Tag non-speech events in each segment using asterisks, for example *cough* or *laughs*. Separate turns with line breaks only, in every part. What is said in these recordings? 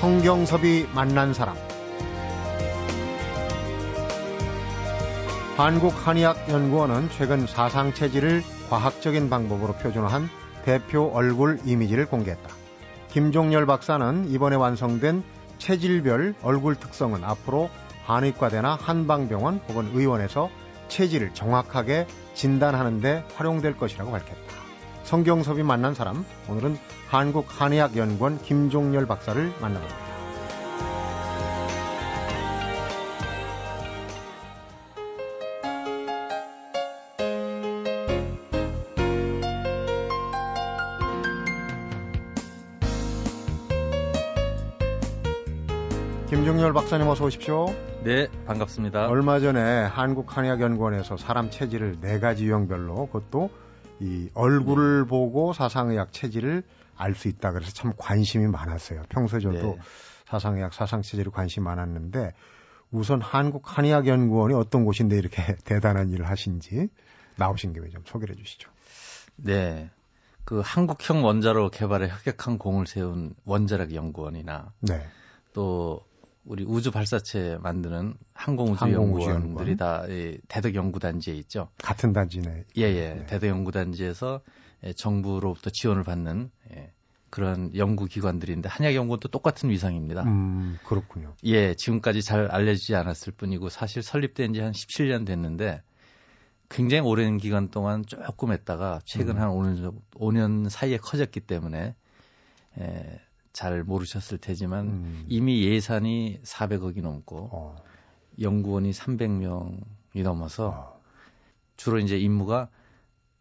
성경섭이 만난 사람 한국한의학연구원은 최근 사상체질을 과학적인 방법으로 표준화한 대표 얼굴 이미지를 공개했다. 김종열 박사는 이번에 완성된 체질별 얼굴 특성은 앞으로 한의과대나 한방병원 혹은 의원에서 체질을 정확하게 진단하는 데 활용될 것이라고 밝혔다. 성경섭이 만난 사람, 오늘은 한국한의학연구원 김종열 박사를 만나봅니다. 김종열 박사님 어서 오십시오.
네, 반갑습니다.
얼마 전에 한국한의학연구원에서 사람 체질을 네 가지 유형별로 그것도 이 얼굴을 네. 보고 사상의학 체질을 알 수 있다 그래서 참 관심이 많았어요. 평소에 저도 네. 사상의학, 사상 체질에 관심이 많았는데 우선 한국 한의학 연구원이 어떤 곳인데 이렇게 *laughs* 대단한 일을 하신지 나오신 김에 좀 소개해 주시죠.
네. 그 한국형 원자로 개발에 혁혁한 공을 세운 원자력 연구원이나 네. 또 우리 우주 발사체 만드는 항공우주연구원들이 다 대덕 연구단지에 있죠.
같은 단지네.
예, 예. 네. 대덕 연구단지에서 예, 정부로부터 지원을 받는 예, 그런 연구기관들인데 한약연구원도 똑같은 위상입니다.
음, 그렇군요.
예, 지금까지 잘 알려지지 않았을 뿐이고 사실 설립된 지 한 17년 됐는데 굉장히 오랜 기간 동안 조금 했다가 최근 음. 한 5년, 5년 사이에 커졌기 때문에 예, 잘 모르셨을 테지만 음. 이미 예산이 400억이 넘고 어. 연구원이 300명이 넘어서 어. 주로 이제 임무가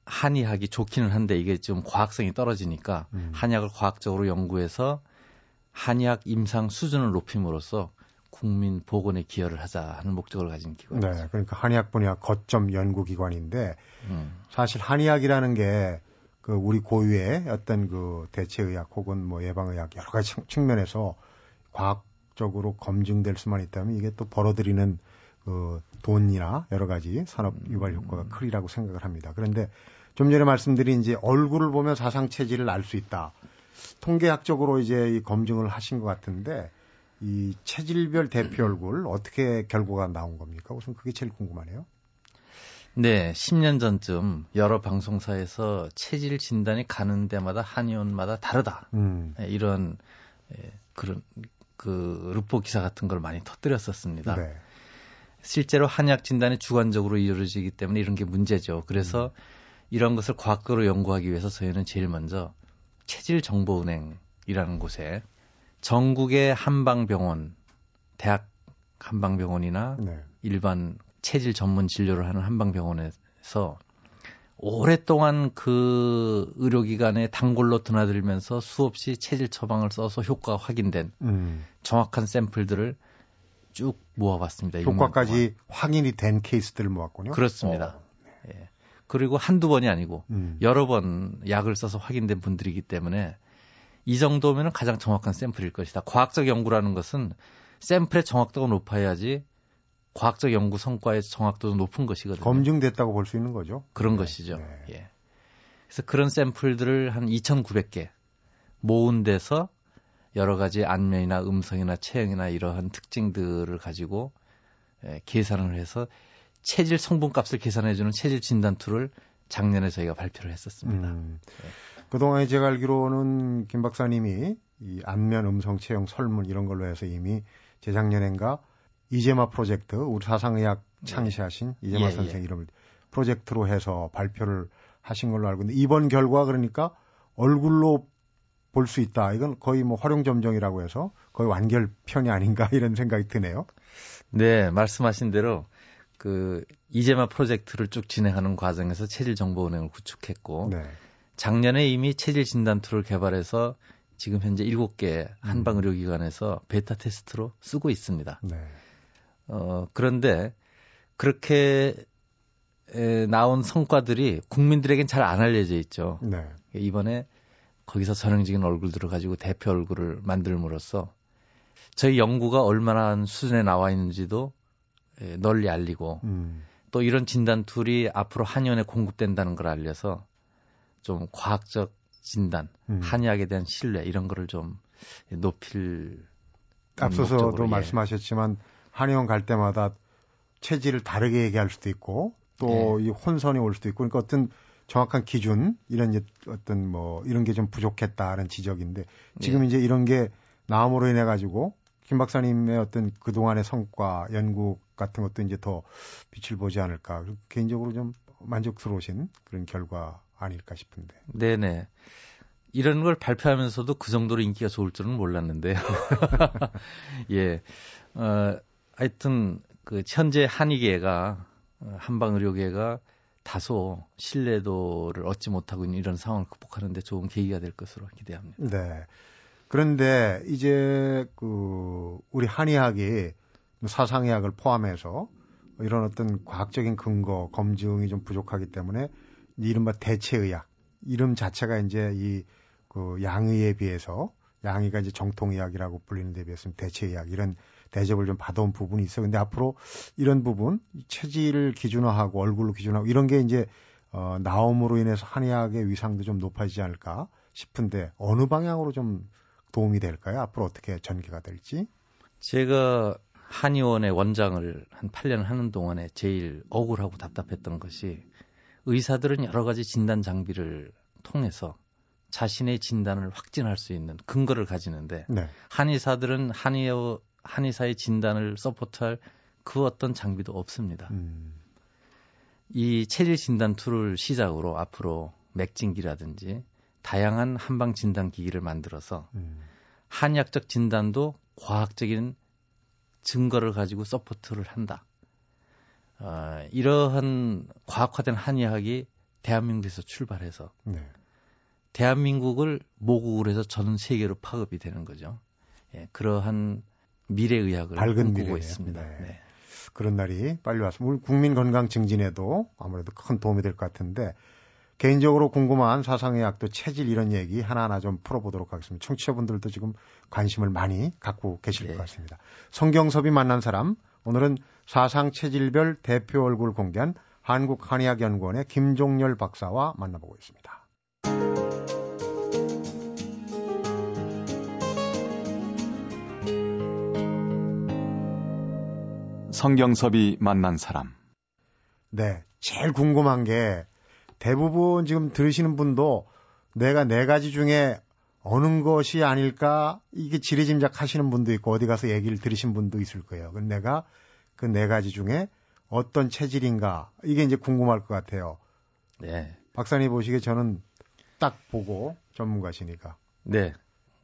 한의학이 좋기는 한데 이게 좀 과학성이 떨어지니까 음. 한약을 과학적으로 연구해서 한의학 임상 수준을 높임으로써 국민 보건에 기여를 하자 하는 목적을 가진 기관이죠.
네, 그러니까 한의학 분야 거점 연구 기관인데 음. 사실 한의학이라는 게 그 우리 고유의 어떤 그 대체의학 혹은 뭐 예방의학 여러 가지 측면에서 과학적으로 검증될 수만 있다면 이게 또 벌어들이는 그 돈이나 여러 가지 산업 유발 효과가 음. 크리라고 생각을 합니다. 그런데 좀 전에 말씀드린 이제 얼굴을 보면 사상 체질을 알 수 있다. 통계학적으로 이제 이 검증을 하신 것 같은데 이 체질별 대표 얼굴 어떻게 결과가 나온 겁니까? 우선 그게 제일 궁금하네요.
네, 10년 전쯤 여러 방송사에서 체질 진단이 가는 데마다 한의원마다 다르다. 음. 네, 이런 예, 그런 그 루포 기사 같은 걸 많이 터뜨렸었습니다. 네. 실제로 한약 진단이 주관적으로 이루어지기 때문에 이런 게 문제죠. 그래서 음. 이런 것을 과학적으로 연구하기 위해서 저희는 제일 먼저 체질 정보 은행이라는 곳에 전국의 한방병원, 대학 한방병원이나 네. 일반 체질 전문 진료를 하는 한방병원에서 오랫동안 그 의료기관에 단골로 드나들면서 수없이 체질 처방을 써서 효과가 확인된 음. 정확한 샘플들을 쭉 모아봤습니다.
효과까지 확인이 된 케이스들을 모았군요.
그렇습니다. 어. 예. 그리고 한두 번이 아니고 음. 여러 번 약을 써서 확인된 분들이기 때문에 이 정도면 가장 정확한 샘플일 것이다. 과학적 연구라는 것은 샘플의 정확도가 높아야지 과학적 연구 성과의 정확도도 높은 것이거든요.
검증됐다고 볼 수 있는 거죠.
그런 네. 것이죠. 네. 예. 그래서 그런 샘플들을 한 2,900개 모은 데서 여러 가지 안면이나 음성이나 체형이나 이러한 특징들을 가지고 예, 계산을 해서 체질 성분값을 계산해주는 체질 진단 tool을 작년에 저희가 발표를 했었습니다. 음, 예.
그동안에 제가 알기로는 김 박사님이 이 안면, 음성, 체형, 설문 이런 걸로 해서 이미 재작년엔가 이제마 프로젝트 우리 사상의학 네. 창시하신 예. 이제마 예, 선생 예. 이름을 프로젝트로 해서 발표를 하신 걸로 알고 있는데 이번 결과 그러니까 얼굴로 볼 수 있다. 이건 거의 뭐 화룡점정이라고 해서 거의 완결편이 아닌가 *laughs* 이런 생각이 드네요.
네, 말씀하신 대로 그 이제마 프로젝트를 쭉 진행하는 과정에서 체질정보은행을 구축했고 네. 작년에 이미 체질 진단 tool을 개발해서 지금 현재 7개 한방 음. 의료기관에서 beta test로 쓰고 있습니다. 네. 어, 그런데 그렇게 에, 나온 성과들이 국민들에겐 잘 안 알려져 있죠. 네. 이번에 거기서 전형적인 얼굴들을 가지고 대표 얼굴을 만들므로써 저희 연구가 얼마나 수준에 나와 있는지도 에, 널리 알리고 음. 또 이런 진단 툴이 앞으로 한의원에 공급된다는 걸 알려서 좀 과학적 진단, 음. 한의학에 대한 신뢰 이런 거를 좀 높일
앞서서도 예. 말씀하셨지만 한의원 갈 때마다 체질을 다르게 얘기할 수도 있고 또이 예. 혼선이 올 수도 있고 그러니까 어떤 정확한 기준 이런 어떤 뭐 이런 게 좀 부족했다는 지적인데 지금 예. 이제 이런 게 나옴으로 인해 가지고 김 박사님의 어떤 그동안의 성과 연구 같은 것도 이제 더 빛을 보지 않을까 개인적으로 좀 만족스러우신 그런 결과 아닐까 싶은데.
네네. 이런 걸 발표하면서도 그 정도로 인기가 좋을 줄은 몰랐는데요. *laughs* 예. 어, 하여튼 그 현재 한의계가 어, 한방의료계가 다소 신뢰도를 얻지 못하고 있는 이런 상황을 극복하는데 좋은 계기가 될 것으로 기대합니다.
네. 그런데 이제 그 우리 한의학이 사상의학을 포함해서 이런 어떤 과학적인 근거 검증이 좀 부족하기 때문에 이른바 대체의학 이름 자체가 이제 이 그 양의에 비해서 양의가 이제 정통의학이라고 불리는 데 비해서는 대체의학 이런 대접을 좀 받아온 부분이 있어. 근데 앞으로 이런 부분 체질을 기준화하고 얼굴로 기준하고 이런 게 이제 어, 나옴으로 인해서 한의학의 위상도 좀 높아지지 않을까 싶은데 어느 방향으로 좀 도움이 될까요? 앞으로 어떻게 전개가 될지?
제가 한의원의 원장을 한 8년 하는 동안에 제일 억울하고 답답했던 것이 의사들은 여러 가지 진단 장비를 통해서 자신의 진단을 확진할 수 있는 근거를 가지는데 네. 한의사들은 한의어 한의사의 진단을 support할 그 어떤 장비도 없습니다. 음. 이 체질 진단 tool을 시작으로 앞으로 맥진기라든지 다양한 한방 진단 기기를 만들어서 음. 한의학적 진단도 과학적인 증거를 가지고 support를 한다. 어, 이러한 과학화된 한의학이 대한민국에서 출발해서 네. 대한민국을 모국으로 해서 전 세계로 파급이 되는 거죠. 예, 그러한 미래의학을 밝은 미래 있습니다. 네. 네.
그런 날이 빨리 왔으면 우리 국민 건강 증진에도 아무래도 큰 도움이 될 것 같은데 개인적으로 궁금한 사상의학도 체질 이런 얘기 하나하나 좀 풀어보도록 하겠습니다. 청취자분들도 지금 관심을 많이 갖고 계실 네. 것 같습니다. 성경섭이 만난 사람 오늘은 사상 체질별 대표 얼굴 공개한 한국한의학연구원의 김종열 박사와 만나보고 있습니다.
성경섭이 만난 사람.
네. 제일 궁금한 게 대부분 지금 들으시는 분도 내가 네 가지 중에 어느 것이 아닐까 이게 지리짐작 하시는 분도 있고 어디 가서 얘기를 들으신 분도 있을 거예요. 근데 내가 그 네 가지 중에 어떤 체질인가 이게 이제 궁금할 것 같아요. 네. 박사님 보시기에 저는 딱 보고 전문가시니까.
네.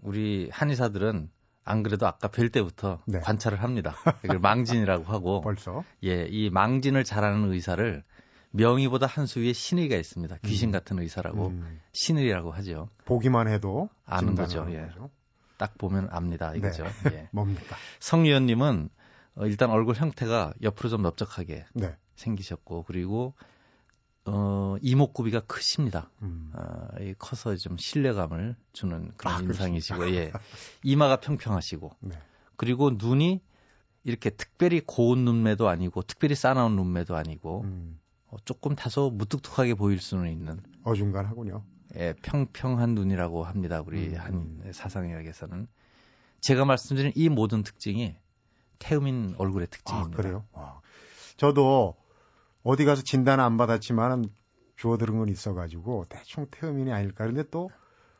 우리 한의사들은 안 그래도 아까 뵐 때부터 네. 관찰을 합니다. *laughs* 이걸 망진이라고 하고
벌써
예, 이 망진을 잘하는 의사를 명의보다 한 수 위에 신의가 있습니다. 귀신 음. 같은 의사라고 음. 신의라고 하죠.
보기만 해도
아는 거죠. 예. 거죠. 딱 보면 압니다. 이거죠. 네. *laughs* 예.
뭡니까?
성 의원님은 어, 일단 얼굴 형태가 옆으로 좀 넓적하게 네. 생기셨고 그리고 어, 이목구비가 크십니다. 음. 어, 이 커서 좀 신뢰감을 주는 그런 아, 인상이시고, 예. 이마가 평평하시고, 네. 그리고 눈이 이렇게 특별히 고운 눈매도 아니고, 특별히 싸나운 눈매도 아니고, 음. 어, 조금 다소 무뚝뚝하게 보일 수는 있는.
어중간하군요.
예, 평평한 눈이라고 합니다. 우리 음. 한 사상의학에서는. 제가 말씀드린 이 모든 특징이 태음인 얼굴의 특징입니다.
아, 그래요? 와. 저도 어디 가서 진단 안 받았지만 주워 들은 건 있어가지고 대충 태음인이 아닐까. 그런데 또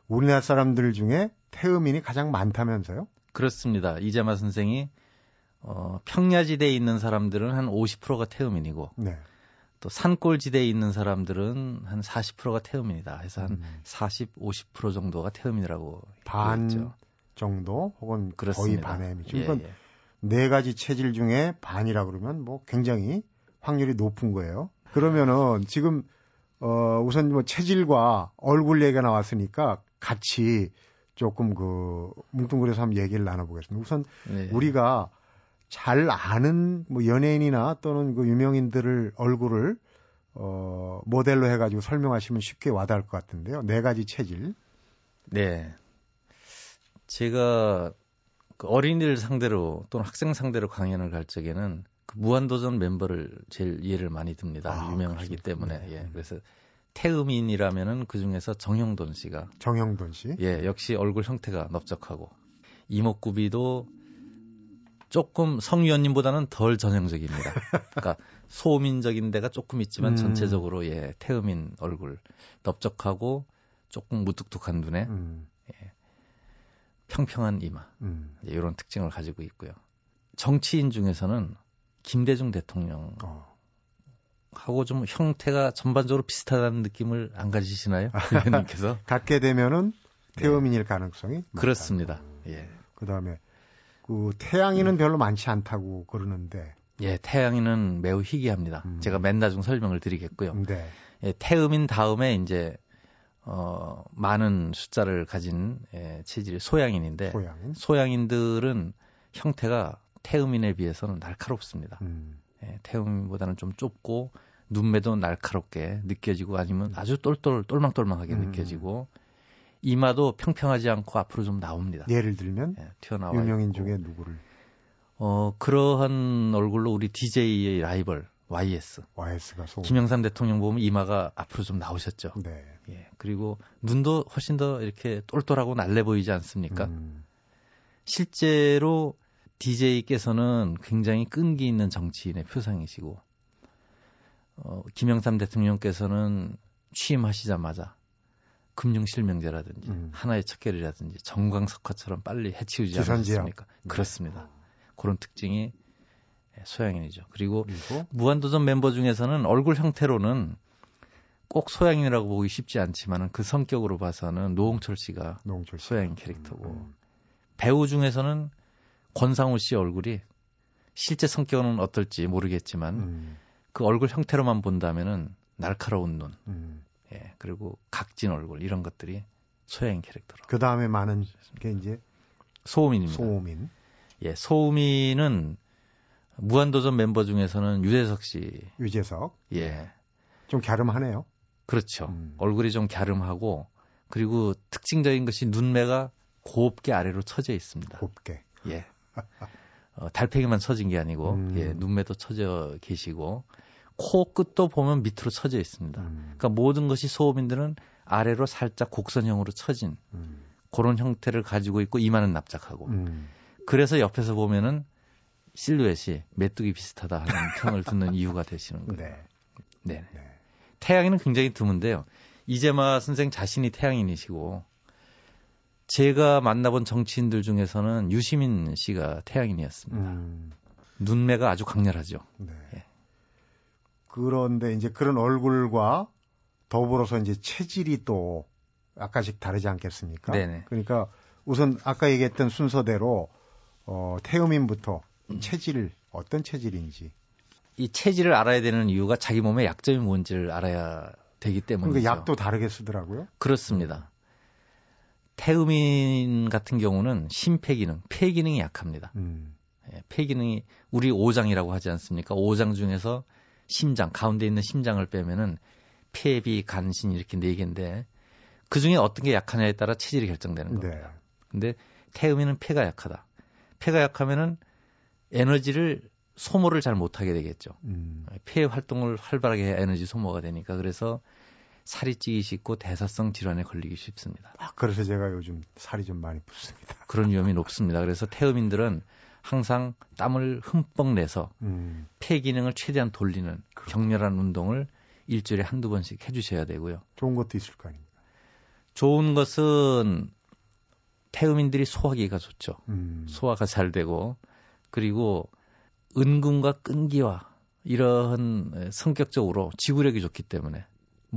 우리나라 사람들 중에 태음인이 가장 많다면서요?
그렇습니다. 이재마 선생이 어, 평야지대에 있는 사람들은 한 50%가 태음인이고 네. 또 산골지대에 있는 사람들은 한 40%가 태음인이다. 해서 한 음. 40, 50% 정도가 태음인이라고
반 있죠. 정도 혹은 그렇습니다. 거의 반에 미치고 예, 예. 네 가지 체질 중에 반이라 그러면 뭐 굉장히 확률이 높은 거예요. 그러면은 지금 어 우선 뭐 체질과 얼굴 얘기가 나왔으니까 같이 조금 그 뭉뚱그려서 한번 얘기를 나눠보겠습니다. 우선 네. 우리가 잘 아는 뭐 연예인이나 또는 그 유명인들을 얼굴을 어 모델로 해가지고 설명하시면 쉽게 와닿을 것 같은데요. 네 가지 체질.
네. 제가 그 어린이들 상대로 또는 학생 상대로 강연을 갈 적에는 그 무한도전 멤버를 제일 이해를 많이 듭니다. 아, 유명하기 그렇죠. 때문에. 네. 예. 그래서 태음인이라면은 그 중에서 정형돈 씨가
정형돈 씨?
예, 역시 얼굴 형태가 넓적하고 이목구비도 조금 성 위원님보다는 덜 전형적입니다. 그러니까 *laughs* 소민적인 데가 조금 있지만 음. 전체적으로 예 태음인 얼굴 넓적하고 조금 무뚝뚝한 눈에 음. 예, 평평한 이마 음. 예, 이런 특징을 가지고 있고요. 정치인 중에서는 김대중 대통령 어. 하고 좀 형태가 전반적으로 비슷하다는 느낌을 안 가지시나요? 의원님께서 *laughs*
갖게 되면은 네. 태음인일 네. 가능성이
그렇습니다. 예.
그다음에 그 태양인은 별로 많지 않다고 그러는데.
예, 태양인은 매우 희귀합니다. 음. 제가 맨 나중 설명을 드리겠고요. 네. 예, 태음인 다음에 이제 어 많은 숫자를 가진 예, 체질이 소양인인데 소양인? 소양인들은 형태가 태음인에 비해서는 날카롭습니다. 음. 예, 태음인보다는 좀 좁고 눈매도 날카롭게 느껴지고 아니면 아주 똘똘 똘망똘망하게 음. 느껴지고 이마도 평평하지 않고 앞으로 좀 나옵니다.
예를 들면 예, 튀어나와 유명인 있고. 중에 누구를?
어 그러한 얼굴로 우리 DJ의 라이벌 YS.
YS가 소.
김영삼 대통령 보면 이마가 앞으로 좀 나오셨죠. 네. 예. 그리고 눈도 훨씬 더 이렇게 똘똘하고 날래 보이지 않습니까? 음. 실제로 DJ께서는 굉장히 끈기 있는 정치인의 표상이시고, 어, 김영삼 대통령께서는 취임하시자마자 금융실명제라든지 음. 하나의 척결이라든지 정광석화처럼 빨리 해치우지 않습니까? 네. 그렇습니다. 그런 특징이 소양인이죠. 그리고, 그리고, 무한도전 멤버 중에서는 얼굴 형태로는 꼭 소양인이라고 보기 쉽지 않지만 그 성격으로 봐서는 노홍철 씨가 노홍철 씨. 소양인 캐릭터고 음. 배우 중에서는 권상우 씨 얼굴이 실제 성격은 어떨지 모르겠지만 음. 그 얼굴 형태로만 본다면은 날카로운 눈, 음. 예, 그리고 각진 얼굴 이런 것들이 소양 캐릭터로.
그 다음에 많은 게 이제
소우민입니다.
소우민.
예, 소우민은 무한도전 멤버 중에서는 유재석 씨.
유재석.
예.
좀 갸름하네요.
그렇죠. 음. 얼굴이 좀 갸름하고 그리고 특징적인 것이 눈매가 곱게 아래로 처져 있습니다.
곱게.
예. *laughs* 어, 달팽이만 처진 게 아니고 음. 예, 눈매도 처져 계시고 코 끝도 보면 밑으로 처져 있습니다. 음. 그러니까 모든 것이 소음인들은 아래로 살짝 곡선형으로 처진 음. 그런 형태를 가지고 있고 이마는 납작하고 음. 그래서 옆에서 보면은 실루엣이 메뚜기 비슷하다 하는 *laughs* 평을 듣는 이유가 되시는 거예요. 네. 네. 네. 태양인은 굉장히 드문데요. 이재마 선생 자신이 태양인이시고 제가 만나본 정치인들 중에서는 유시민 씨가 태양인이었습니다. 음. 눈매가 아주 강렬하죠. 네. 예.
그런데 이제 그런 얼굴과 더불어서 이제 체질이 또 아까씩 다르지 않겠습니까? 네네. 그러니까 우선 아까 얘기했던 순서대로 어, 태음인부터 음. 체질 어떤 체질인지
이 체질을 알아야 되는 이유가 자기 몸에 약점이 뭔지를 알아야 되기 때문이죠.
그러니까 약도 다르게 쓰더라고요.
그렇습니다. 태음인 같은 경우는 심폐 기능, 폐 기능이 약합니다. 음. 예, 폐 기능이 우리 오장이라고 하지 않습니까? 오장 중에서 심장 가운데 있는 심장을 빼면은 폐비, 간신 이렇게 네 개인데 그 중에 어떤 게 약하냐에 따라 체질이 결정되는 네. 겁니다. 네. 근데 태음인은 폐가 약하다. 폐가 약하면은 에너지를 소모를 잘 못하게 되겠죠. 음. 폐 활동을 활발하게 해야 에너지 소모가 되니까 그래서 살이 찌기 쉽고 대사성 질환에 걸리기 쉽습니다.
아, 그래서 제가 요즘 살이 좀 많이 붙습니다.
그런 위험이 높습니다. 그래서 태음인들은 항상 땀을 흠뻑 내서 음. 폐 기능을 최대한 돌리는 그렇죠. 격렬한 운동을 일주일에 한두 번씩 해주셔야 되고요.
좋은 것도 있을 거 아닙니까?
좋은 것은 태음인들이 소화기가 좋죠. 음. 소화가 잘 되고 그리고 은근과 끈기와 이러한 성격적으로 지구력이 좋기 때문에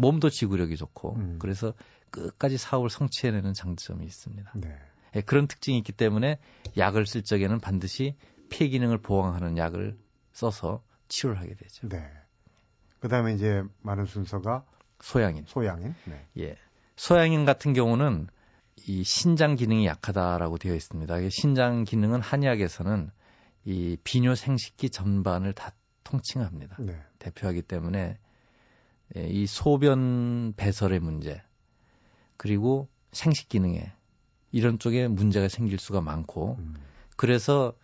몸도 지구력이 좋고 음. 그래서 끝까지 사업을 성취해내는 장점이 있습니다. 네. 예, 그런 특징이 있기 때문에 약을 쓸 적에는 반드시 폐 기능을 보강하는 약을 써서 치료를 하게 되죠. 네.
그다음에 이제 많은 순서가
소양인.
소양인. 네.
예. 소양인 같은 경우는 이 신장 기능이 약하다라고 되어 있습니다. 신장 기능은 한의학에서는 이 비뇨 생식기 전반을 다 통칭합니다. 네. 대표하기 때문에 예, 이 소변 배설의 문제 그리고 생식 기능에 이런 쪽에 문제가 생길 수가 많고 음. 그래서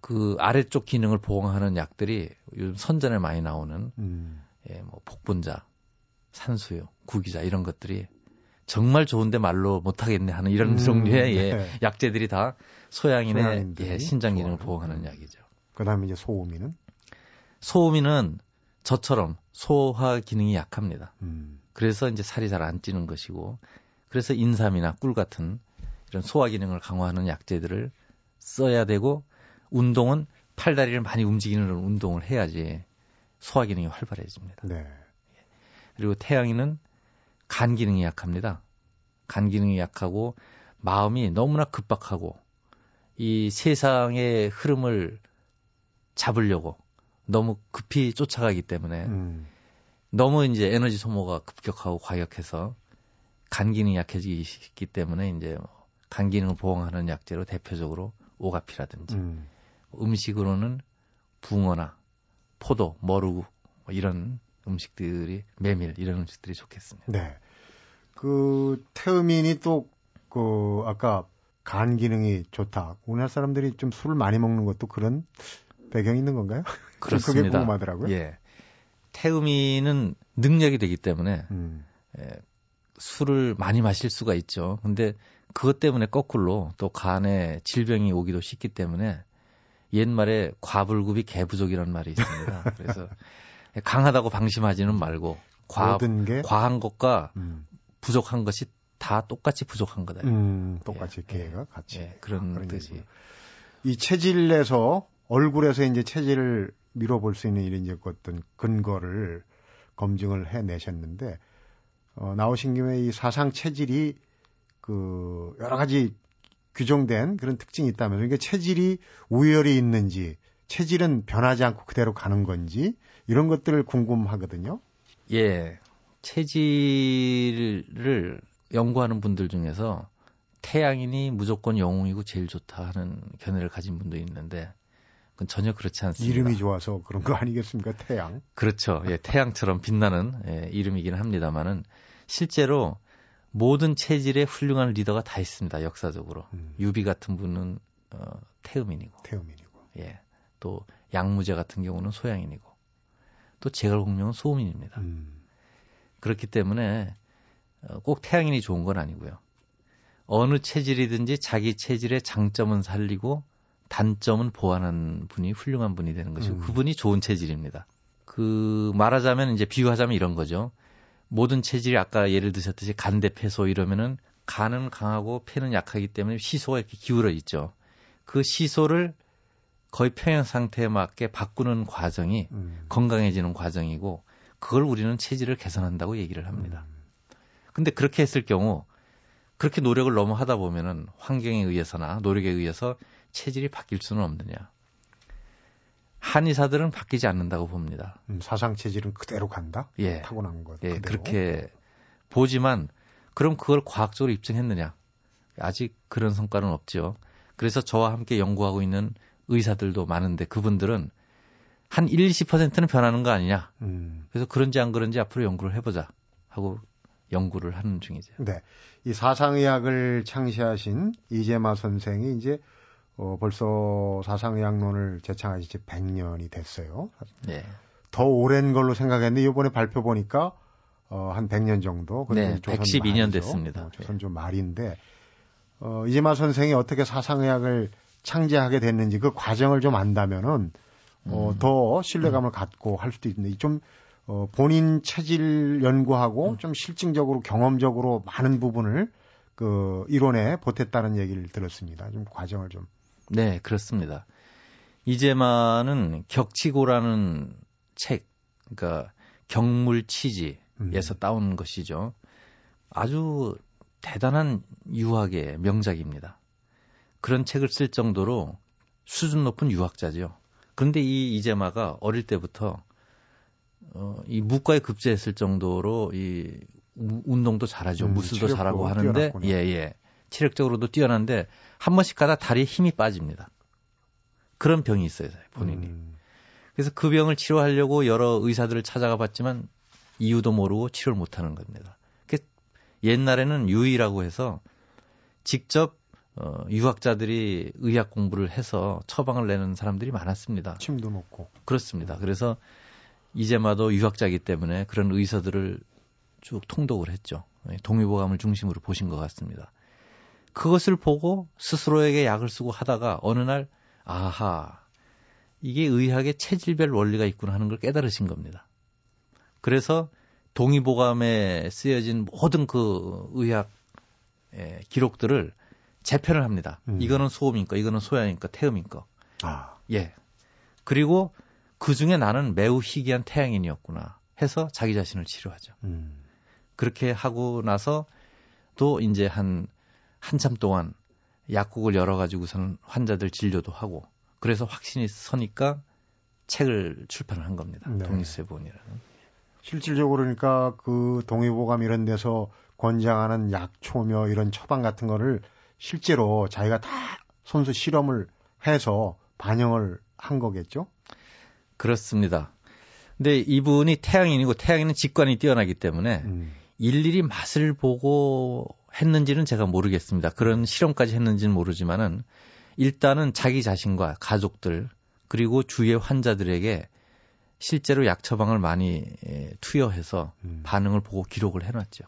그 아래쪽 기능을 보강하는 약들이 요즘 선전에 많이 나오는 음. 예, 뭐 복분자, 산수유, 구기자 이런 것들이 정말 좋은데 말로 못 하겠네 하는 이런 음, 종류의 예, 네. 약재들이 다 소양인의 예, 신장 기능을 보호하는 약이죠.
그다음에 이제 소음이는
소음이는 저처럼 소화 기능이 약합니다. 음. 그래서 이제 살이 잘 안 찌는 것이고 그래서 인삼이나 꿀 같은 이런 소화 기능을 강화하는 약재들을 써야 되고 운동은 팔다리를 많이 움직이는 운동을 해야지 소화 기능이 활발해집니다. 네. 그리고 태양이는 간 기능이 약합니다. 간 기능이 약하고 마음이 너무나 급박하고 이 세상의 흐름을 잡으려고 너무 급히 쫓아가기 때문에 음. 너무 이제 에너지 소모가 급격하고 과격해서 간 기능이 약해지기 때문에 이제 뭐간 기능을 보강하는 약재로 대표적으로 오가피라든지 음. 음식으로는 붕어나 포도, 머루 뭐 이런 음식들이 메밀 이런 음식들이 좋겠습니다.
네. 그 태음인이 또 그 아까 간 기능이 좋다. 우리나라 사람들이 좀 술을 많이 먹는 것도 그런 배경이 있는 건가요? *laughs*
그렇습니다.
그게 궁금하더라고요.
예. 태음인은 능력이 되기 때문에 음. 예, 술을 많이 마실 수가 있죠. 근데 그것 때문에 거꾸로 또 간에 질병이 오기도 쉽기 때문에 옛말에 과불급이 개부족이라는 말이 있습니다. *laughs* 그래서 강하다고 방심하지는 말고 과, 과한 것과 음. 부족한 것이 다 똑같이 부족한 거다.
음, 똑같이 예, 개가 같이.
예, 그런, 그 뜻이.
이 체질에서 얼굴에서 이제 체질을 밀어볼 수 있는 이런 이제 어떤 근거를 검증을 해내셨는데 어, 나오신 김에 이 사상 체질이 그 여러 가지 규정된 그런 특징이 있다면 그러니까 체질이 우열이 있는지 체질은 변하지 않고 그대로 가는 건지 이런 것들을 궁금하거든요.
예. 체질을 연구하는 분들 중에서 태양인이 무조건 영웅이고 제일 좋다 하는 견해를 가진 분도 있는데 그건 전혀 그렇지 않습니다.
이름이 좋아서 그런 거 아니겠습니까? 태양.
그렇죠. 예, 태양처럼 빛나는 예, 이름이긴 합니다만은 실제로 모든 체질의 훌륭한 리더가 다 있습니다. 역사적으로. 음. 유비 같은 분은 어, 태음인이고.
태음인이고.
예. 또 양무제 같은 경우는 소양인이고. 또 제갈공명은 소음인입니다. 음. 그렇기 때문에 어, 꼭 태양인이 좋은 건 아니고요. 어느 체질이든지 자기 체질의 장점은 살리고 단점은 보완하는 분이 훌륭한 분이 되는 것이고 음. 그분이 좋은 체질입니다. 그 말하자면 이제 비유하자면 이런 거죠. 모든 체질이 아까 예를 드셨듯이 간대 폐소 이러면은 간은 강하고 폐는 약하기 때문에 시소가 이렇게 기울어 있죠. 그 시소를 거의 평형 상태에 맞게 바꾸는 과정이 음. 건강해지는 과정이고 그걸 우리는 체질을 개선한다고 얘기를 합니다. 음. 근데 그렇게 했을 경우 그렇게 노력을 너무 하다 보면은 환경에 의해서나 노력에 의해서 체질이 바뀔 수는 없느냐. 한의사들은 바뀌지 않는다고 봅니다.
음, 사상 체질은 그대로 간다?
예.
타고난 것.
예, 그대로? 그렇게 보지만 그럼 그걸 과학적으로 입증했느냐? 아직 그런 성과는 없죠. 그래서 저와 함께 연구하고 있는 의사들도 많은데 그분들은 한 1, 20%는 변하는 거 아니냐. 음. 그래서 그런지 안 그런지 앞으로 연구를 해보자 하고 연구를 하는 중이죠.
네. 이 사상의학을 창시하신 이재마 선생이 이제 어, 벌써 사상의학론을 제창한 지 100년이 됐어요. 네. 더 오랜 걸로 생각했는데 이번에 발표 보니까 어, 한 100년 정도.
네, 112년 말이죠. 됐습니다. 어,
조선 좀 말인데 어, 이재마 선생이 어떻게 사상의학을 창제하게 됐는지 그 과정을 좀 안다면은 어, 음. 더 신뢰감을 음. 갖고 할 수도 있는데 좀 어, 본인 체질 연구하고 음. 좀 실증적으로 경험적으로 많은 부분을 그 이론에 보탰다는 얘기를 들었습니다. 좀 과정을 좀
네, 그렇습니다. 이제마는 격치고라는 책, 그러니까 경물 치지에서 음. 따온 것이죠. 아주 대단한 유학의 명작입니다. 그런 책을 쓸 정도로 수준 높은 유학자죠. 그런데 이 이재마가 어릴 때부터 어, 이 무과에 급제했을 정도로 이 운동도 잘하죠. 음, 무술도 잘하고 하는데 예, 예. 체력적으로도 뛰어난데 한 번씩 가다 다리에 힘이 빠집니다. 그런 병이 있어요, 본인이. 음. 그래서 그 병을 치료하려고 여러 의사들을 찾아가 봤지만 이유도 모르고 치료를 못 하는 겁니다. 옛날에는 유의라고 해서 직접 어, 유학자들이 의학 공부를 해서 처방을 내는 사람들이 많았습니다.
침도 놓고.
그렇습니다. 그래서 이제마도 유학자이기 때문에 그런 의사들을 쭉 통독을 했죠. 동의보감을 중심으로 보신 것 같습니다. 그것을 보고 스스로에게 약을 쓰고 하다가 어느 날 아하 이게 의학의 체질별 원리가 있구나 하는 걸 깨달으신 겁니다. 그래서 동의보감에 쓰여진 모든 그 의학 예, 기록들을 재편을 합니다. 음. 이거는 소음인 거, 이거는 소양인 거, 태음인 거. 아. 예. 그리고 그 중에 나는 매우 희귀한 태양인이었구나 해서 자기 자신을 치료하죠. 음. 그렇게 하고 나서 또 이제 한 한참 동안 약국을 열어가지고서는 환자들 진료도 하고 그래서 확신이 서니까 책을 출판을 한 겁니다. 네. 독립세본이라는.
실질적으로 그러니까 그 동의보감 이런 데서 권장하는 약초며 이런 처방 같은 거를 실제로 자기가 다 손수 실험을 해서 반영을 한 거겠죠?
그렇습니다. 근데 이분이 태양인이고 태양인은 직관이 뛰어나기 때문에 음. 일일이 맛을 보고 했는지는 제가 모르겠습니다. 그런 실험까지 했는지는 모르지만은 일단은 자기 자신과 가족들 그리고 주위의 환자들에게 실제로 약 처방을 많이 예, 투여해서 음. 반응을 보고 기록을 해놨죠.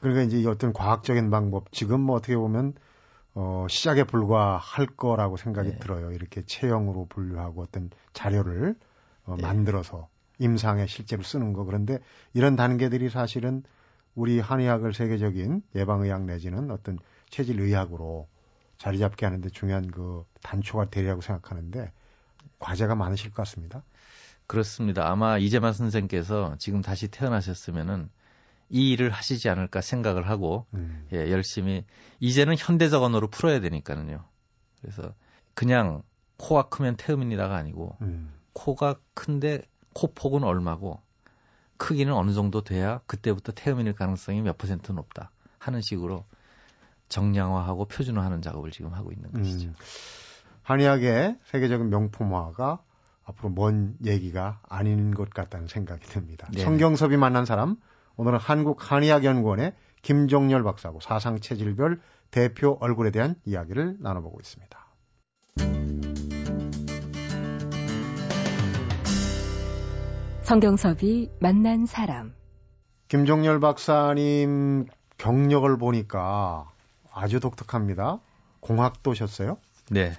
그러니까 이제 어떤 과학적인 방법 지금 뭐 어떻게 보면 어, 시작에 불과할 거라고 생각이 네. 들어요. 이렇게 체형으로 분류하고 어떤 자료를 어, 네. 만들어서 임상에 실제로 쓰는 거. 그런데 이런 단계들이 사실은 우리 한의학을 세계적인 예방의학 내지는 어떤 체질의학으로 자리 잡게 하는데 중요한 그 단초가 되리라고 생각하는데 과제가 많으실 것 같습니다.
그렇습니다. 아마 이재만 선생께서 지금 다시 태어나셨으면은 이 일을 하시지 않을까 생각을 하고 음. 예, 열심히 이제는 현대적 언어로 풀어야 되니까는요. 그래서 그냥 코가 크면 태음입니다가 아니고 음. 코가 큰데 코 폭은 얼마고 크기는 어느 정도 돼야 그때부터 태음인일 가능성이 몇 퍼센트 높다 하는 식으로 정량화하고 표준화하는 작업을 지금 하고 있는 것이죠. 음.
한의학의 세계적인 명품화가 앞으로 먼 얘기가 아닌 것 같다는 생각이 듭니다. 네. 성경섭이 만난 사람 오늘은 한국 한의학연구원의 김종렬 박사하고 사상 체질별 대표 얼굴에 대한 이야기를 나눠보고 있습니다.
성경섭이 만난 사람.
김종렬 박사님 경력을 보니까 아주 독특합니다. 공학도셨어요?
네.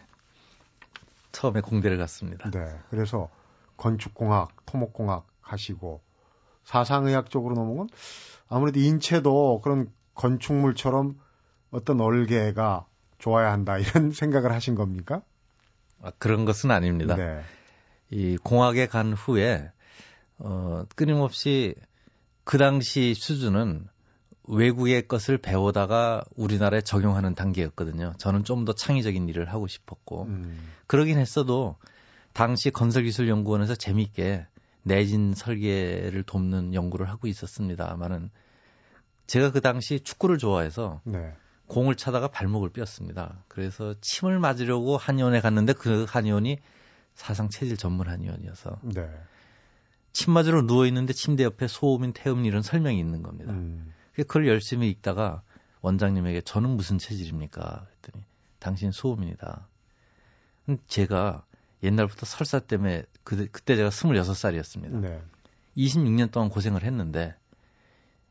처음에 공대를 갔습니다.
네. 그래서 건축공학, 토목공학 하시고 사상의학 쪽으로 넘어온 아무래도 인체도 그런 건축물처럼 어떤 얼개가 좋아야 한다 이런 *laughs* 생각을 하신 겁니까?
아, 그런 것은 아닙니다. 네. 이 공학에 간 후에 어, 끊임없이 그 당시 수준은 외국의 것을 배우다가 우리나라에 적용하는 단계였거든요. 저는 좀 더 창의적인 일을 하고 싶었고 음. 그러긴 했어도 당시 건설기술연구원에서 재미있게 내진 설계를 돕는 연구를 하고 있었습니다만은 제가 그 당시 축구를 좋아해서 네. 공을 차다가 발목을 뼈었습니다. 그래서 침을 맞으려고 한의원에 갔는데 그 한의원이 사상 체질 전문 한의원이어서 네. 침 맞으러 누워 있는데 침대 옆에 소음인 태음 이런 설명이 있는 겁니다. 음. 그걸 열심히 읽다가 원장님에게 저는 무슨 체질입니까? 그랬더니 당신 소음인이다. 제가 옛날부터 설사 때문에 그, 그때 제가 26살이었습니다. 네. 26년 동안 고생을 했는데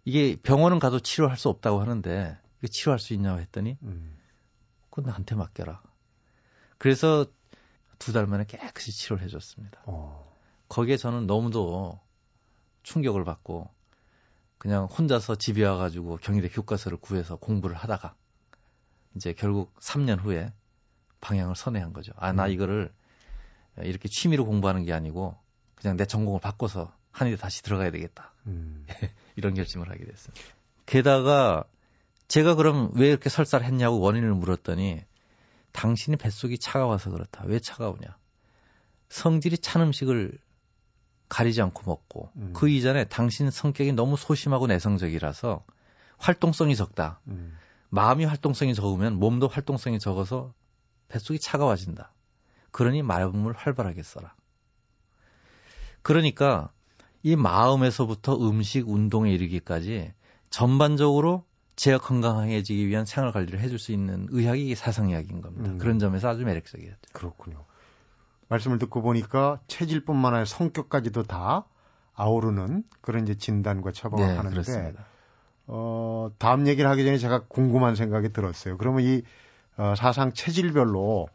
이게 병원은 가도 치료할 수 없다고 하는데 치료할 수 있냐고 했더니 음. 그건 나한테 맡겨라. 그래서 두 달 만에 깨끗이 치료를 해줬습니다. 어. 거기에 저는 너무도 충격을 받고 그냥 혼자서 집에 와가지고 경희대 교과서를 구해서 공부를 하다가 이제 결국 3년 후에 방향을 선회한 거죠. 아, 나 음. 이거를 이렇게 취미로 공부하는 게 아니고 그냥 내 전공을 바꿔서 한의대 다시 들어가야 되겠다. 음. *laughs* 이런 결심을 하게 됐습니다. 게다가 제가 그럼 왜 이렇게 설사를 했냐고 원인을 물었더니 당신이 뱃속이 차가워서 그렇다. 왜 차가우냐? 성질이 찬 음식을 가리지 않고 먹고 음. 그 이전에 당신 성격이 너무 소심하고 내성적이라서 활동성이 적다. 음. 마음이 활동성이 적으면 몸도 활동성이 적어서 뱃속이 차가워진다. 그러니 마음을 활발하게 써라. 그러니까 이 마음에서부터 음식, 운동에 이르기까지 전반적으로 제가 건강해지기 위한 생활 관리를 해줄 수 있는 의학이 사상의학인 겁니다. 음. 그런 점에서 아주 매력적이었죠.
그렇군요. 말씀을 듣고 보니까 체질뿐만 아니라 성격까지도 다 아우르는 그런 이제 진단과 처방을 네, 하는데 그렇습니다. 어, 다음 얘기를 하기 전에 제가 궁금한 생각이 들었어요. 그러면 이 어, 사상 체질별로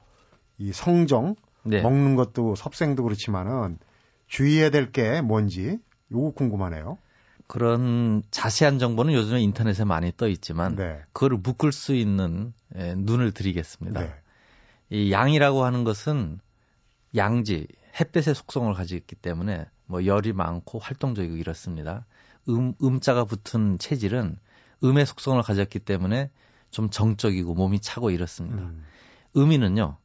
이 성정 네. 먹는 것도 섭생도 그렇지만은 주의해야 될 게 뭔지 요거 궁금하네요.
그런 자세한 정보는 요즘에 인터넷에 많이 떠 있지만 네. 그거를 묶을 수 있는 예, 눈을 드리겠습니다. 네. 이 양이라고 하는 것은 양지 햇볕의 속성을 가지고 있기 때문에 뭐 열이 많고 활동적이고 이렇습니다. 음, 음자가 붙은 체질은 음의 속성을 가졌기 때문에 좀 정적이고 몸이 차고 이렇습니다. 음. 음이는요,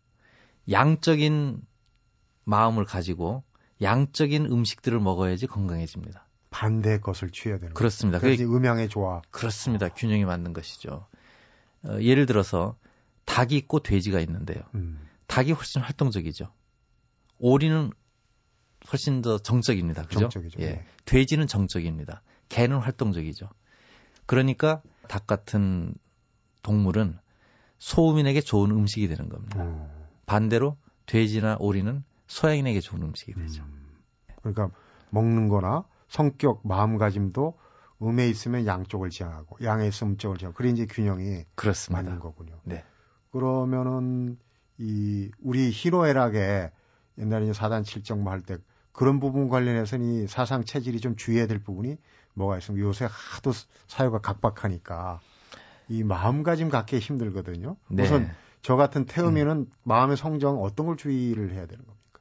양적인 마음을 가지고 양적인 음식들을 먹어야지 건강해집니다.
반대의 것을 취해야 되는
그렇습니다.
그게 음양의 조화.
그렇습니다. 어. 균형이 맞는 것이죠. 어, 예를 들어서 닭이 있고 돼지가 있는데요. 음. 닭이 훨씬 활동적이죠. 오리는 훨씬 더 정적입니다. 그죠?
정적이죠.
예. 네. 돼지는 정적입니다. 개는 활동적이죠. 그러니까 닭 같은 동물은 소음인에게 좋은 음식이 되는 겁니다. 음. 반대로 돼지나 오리는 소양인에게 좋은 음식이 되죠. 음.
그러니까 먹는 거나 성격, 마음가짐도 음에 있으면 양쪽을 지향하고 양에 있으면 음쪽을 지향하고 그래 이제 균형이 그렇습니다. 맞는 거군요. 네. 그러면은 이 우리 희로애락에 옛날에 이제 사단 칠정 뭐 할 때 그런 부분 관련해서는 이 사상 체질이 좀 주의해야 될 부분이 뭐가 있으면 요새 하도 사회가 각박하니까 이 마음가짐 갖기 힘들거든요. 네. 우선 저 같은 태음인은 음. 마음의 성정 어떤 걸 주의를 해야 되는 겁니까?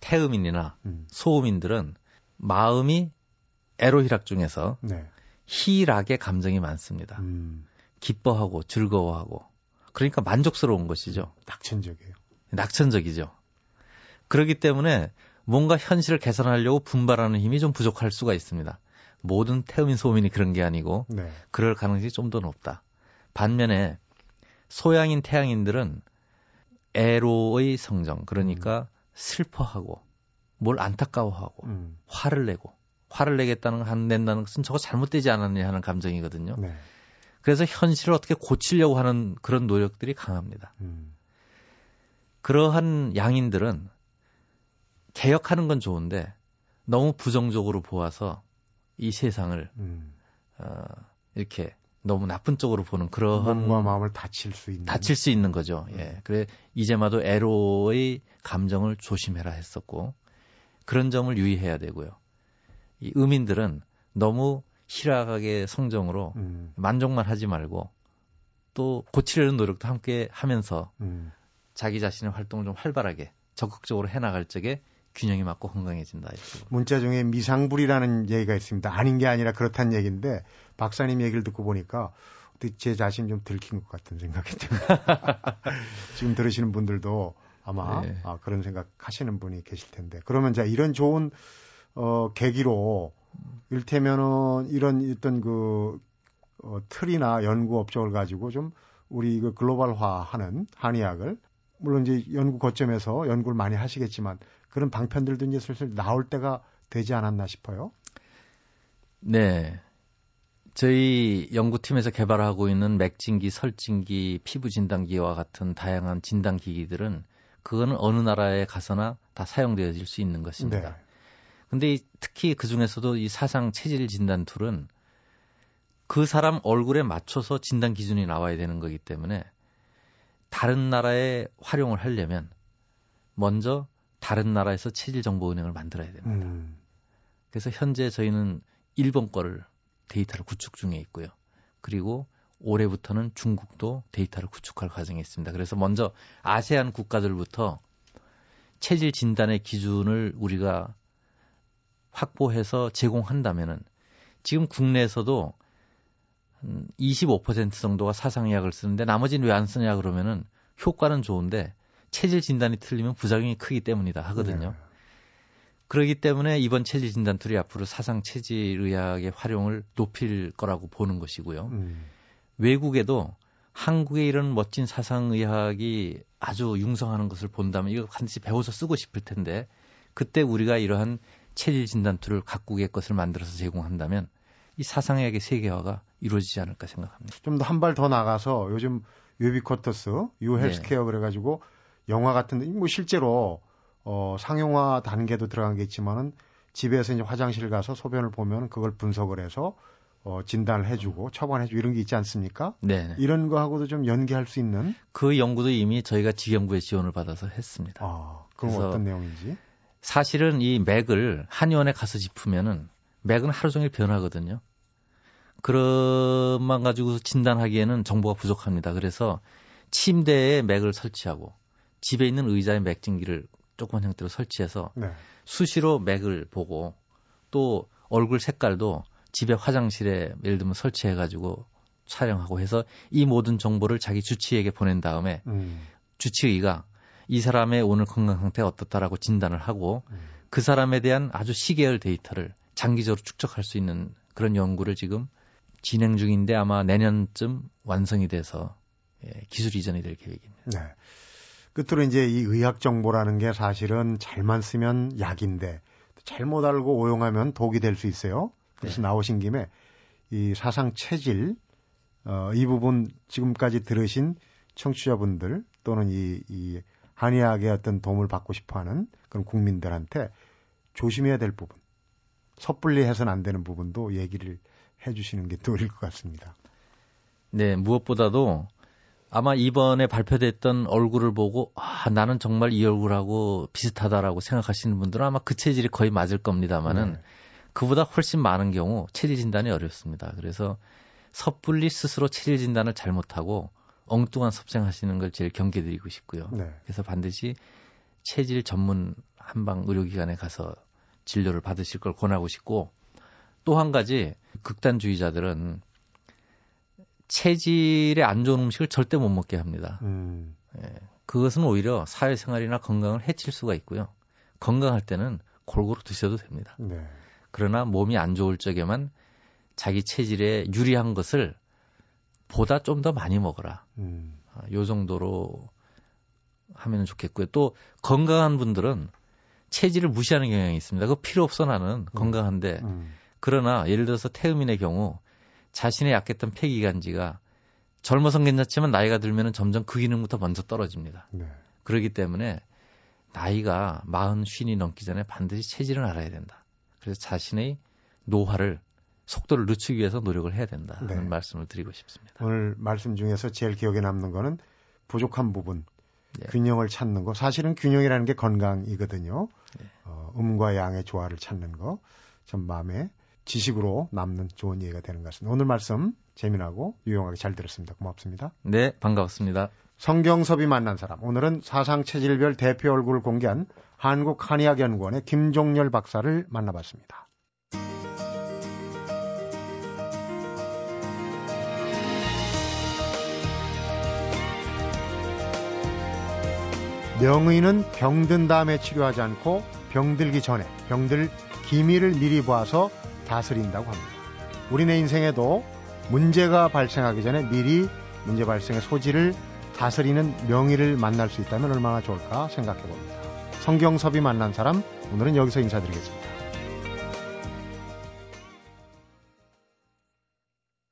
태음인이나 음. 소음인들은 마음이 에로희락 중에서 네. 희락의 감정이 많습니다. 음. 기뻐하고 즐거워하고 그러니까 만족스러운 것이죠.
낙천적이에요.
낙천적이죠. 그렇기 때문에 뭔가 현실을 개선하려고 분발하는 힘이 좀 부족할 수가 있습니다. 모든 태음인 소음인이 그런 게 아니고 네. 그럴 가능성이 좀 더 높다. 반면에 소양인 태양인들은 애로의 성정 그러니까 음. 슬퍼하고 뭘 안타까워하고 음. 화를 내고 화를 내겠다는 한 낸다는 것은 저거 잘못되지 않았냐 하는 감정이거든요. 네. 그래서 현실을 어떻게 고치려고 하는 그런 노력들이 강합니다. 음. 그러한 양인들은 개혁하는 건 좋은데 너무 부정적으로 보아서 이 세상을 음. 어, 이렇게 너무 나쁜 쪽으로 보는 그런
몸과 마음을 다칠 수 있는
다칠 수 있는 거죠. 음. 예. 그래 이제마도 에로의 감정을 조심해라 했었고 그런 점을 유의해야 되고요. 이 의민들은 너무 희락하게 성정으로 음. 만족만 하지 말고 또 고치려는 노력도 함께 하면서 음. 자기 자신의 활동을 좀 활발하게 적극적으로 해나갈 적에 균형이 맞고 건강해진다. 이렇게.
문자 중에 미상불이라는 얘기가 있습니다. 아닌 게 아니라 그렇다는 얘기인데 박사님 얘기를 듣고 보니까 제 자신 좀 들킨 것 같은 생각이 듭니다. *laughs* 지금 들으시는 분들도 아마 네. 아, 그런 생각 하시는 분이 계실 텐데 그러면 자 이런 좋은 어, 계기로 일테면은 이런 어떤 그 어, 틀이나 연구 업적을 가지고 좀 우리 그 글로벌화하는 한의학을 물론 이제 연구 거점에서 연구를 많이 하시겠지만 그런 방편들도 이제 슬슬 나올 때가 되지 않았나 싶어요.
네. 저희 연구팀에서 개발하고 있는 맥진기, 설진기, 피부 진단기와 같은 다양한 진단 기기들은 그거는 어느 나라에 가서나 다 사용되어질 수 있는 것입니다. 네. 근데 특히 그 중에서도 이 사상 체질 진단 tool은 그 사람 얼굴에 맞춰서 진단 기준이 나와야 되는 거기 때문에 다른 나라에 활용을 하려면 먼저 다른 나라에서 체질 정보 은행을 만들어야 됩니다. 음. 그래서 현재 저희는 일본 거를 데이터를 구축 중에 있고요. 그리고 올해부터는 중국도 데이터를 구축할 과정에 있습니다. 그래서 먼저 아세안 국가들부터 체질 진단의 기준을 우리가 확보해서 제공한다면은 지금 국내에서도 25% 정도가 사상의학을 쓰는데 나머지는 왜 안 쓰냐 그러면은 효과는 좋은데 체질 진단이 틀리면 부작용이 크기 때문이다 하거든요. 네. 그렇기 때문에 이번 체질 진단 tool이 앞으로 사상 체질 의학의 활용을 높일 거라고 보는 것이고요. 음. 외국에도 한국의 이런 멋진 사상 의학이 아주 융성하는 것을 본다면 이거 반드시 배워서 쓰고 싶을 텐데 그때 우리가 이러한 체질 진단 tool을 각국의 것을 만들어서 제공한다면 이 사상의학의 세계화가 이루어지지 않을까 생각합니다.
좀 더 한 발 더 나가서 요즘 유비쿼터스, U healthcare 네. 그래가지고 영화 같은 뭐 실제로 어 상용화 단계도 들어간 게 있지만은 집에서 이제 화장실 가서 소변을 보면 그걸 분석을 해서 어, 진단을 해주고 처방해주고 이런 게 있지 않습니까?
네.
이런 거하고도 좀 연계할 수 있는
그 연구도 이미 저희가 지경부에 지원을 받아서 했습니다.
아, 그럼 어떤 내용인지?
사실은 이 맥을 한의원에 가서 짚으면은 맥은 하루 종일 변하거든요. 그런만 가지고 진단하기에는 정보가 부족합니다. 그래서 침대에 맥을 설치하고 집에 있는 의자에 맥진기를 조그만 형태로 설치해서 네. 수시로 맥을 보고 또 얼굴 색깔도 집에 화장실에 예를 들면 설치해가지고 촬영하고 해서 이 모든 정보를 자기 주치의에게 보낸 다음에 음. 주치의가 이 사람의 오늘 건강 상태가 어떻다라고 진단을 하고 음. 그 사람에 대한 아주 시계열 데이터를 장기적으로 축적할 수 있는 그런 연구를 지금 진행 중인데 아마 내년쯤 완성이 돼서 예, 기술 이전이 될 계획입니다. 네.
끝으로 이제 이 의학 정보라는 게 사실은 잘만 쓰면 약인데 잘못 알고 오용하면 독이 될 수 있어요. 그래서 네. 나오신 김에 이 사상 체질 어, 이 부분 지금까지 들으신 청취자분들 또는 이, 이 한의학의 어떤 도움을 받고 싶어하는 그런 국민들한테 조심해야 될 부분, 섣불리 해서는 안 되는 부분도 얘기를 해주시는 게 도리일 것 같습니다.
네, 무엇보다도 아마 이번에 발표됐던 얼굴을 보고 아 나는 정말 이 얼굴하고 비슷하다라고 생각하시는 분들은 아마 그 체질이 거의 맞을 겁니다만은 네. 그보다 훨씬 많은 경우 체질 진단이 어렵습니다. 그래서 섣불리 스스로 체질 진단을 잘못하고 엉뚱한 섭생하시는 걸 제일 경계드리고 싶고요. 네. 그래서 반드시 체질 전문 한방 의료기관에 가서 진료를 받으실 걸 권하고 싶고 또 한 가지 극단주의자들은 체질에 안 좋은 음식을 절대 못 먹게 합니다. 음. 예, 그것은 오히려 사회생활이나 건강을 해칠 수가 있고요. 건강할 때는 골고루 드셔도 됩니다. 네. 그러나 몸이 안 좋을 적에만 자기 체질에 유리한 것을 보다 좀 더 많이 먹어라. 음. 아, 요 정도로 하면 좋겠고요. 또 건강한 분들은 체질을 무시하는 경향이 있습니다. 그거 필요 없어 나는 음. 건강한데. 음. 그러나 예를 들어서 태음인의 경우 자신의 약했던 폐기관지가 젊어선 괜찮지만 나이가 들면은 점점 그 기능부터 먼저 떨어집니다. 네. 그렇기 때문에 나이가 마흔 쉰이 넘기 전에 반드시 체질을 알아야 된다. 그래서 자신의 노화를 속도를 늦추기 위해서 노력을 해야 된다는 네. 말씀을 드리고 싶습니다.
오늘 말씀 중에서 제일 기억에 남는 거는 부족한 부분, 네. 균형을 찾는 거. 사실은 균형이라는 게 건강이거든요. 네. 어, 음과 양의 조화를 찾는 거. 참 마음에 지식으로 남는 좋은 예가 되는 것 같습니다. 오늘 말씀 재미나고 유용하게 잘 들었습니다. 고맙습니다.
네, 반갑습니다.
성경섭이 만난 사람. 오늘은 사상 체질별 대표 얼굴을 공개한 한국 한의학 연구원의 김종열 박사를 만나봤습니다. 명의는 병든 다음에 치료하지 않고 병들기 전에 병들 기미를 미리 봐서 다스린다고 합니다. 우리네 인생에도 문제가 발생하기 전에 미리 문제 발생의 소지를 다스리는 명의를 만날 수 있다면 얼마나 좋을까 생각해 봅니다. 성경섭이 만난 사람 오늘은 여기서 인사드리겠습니다.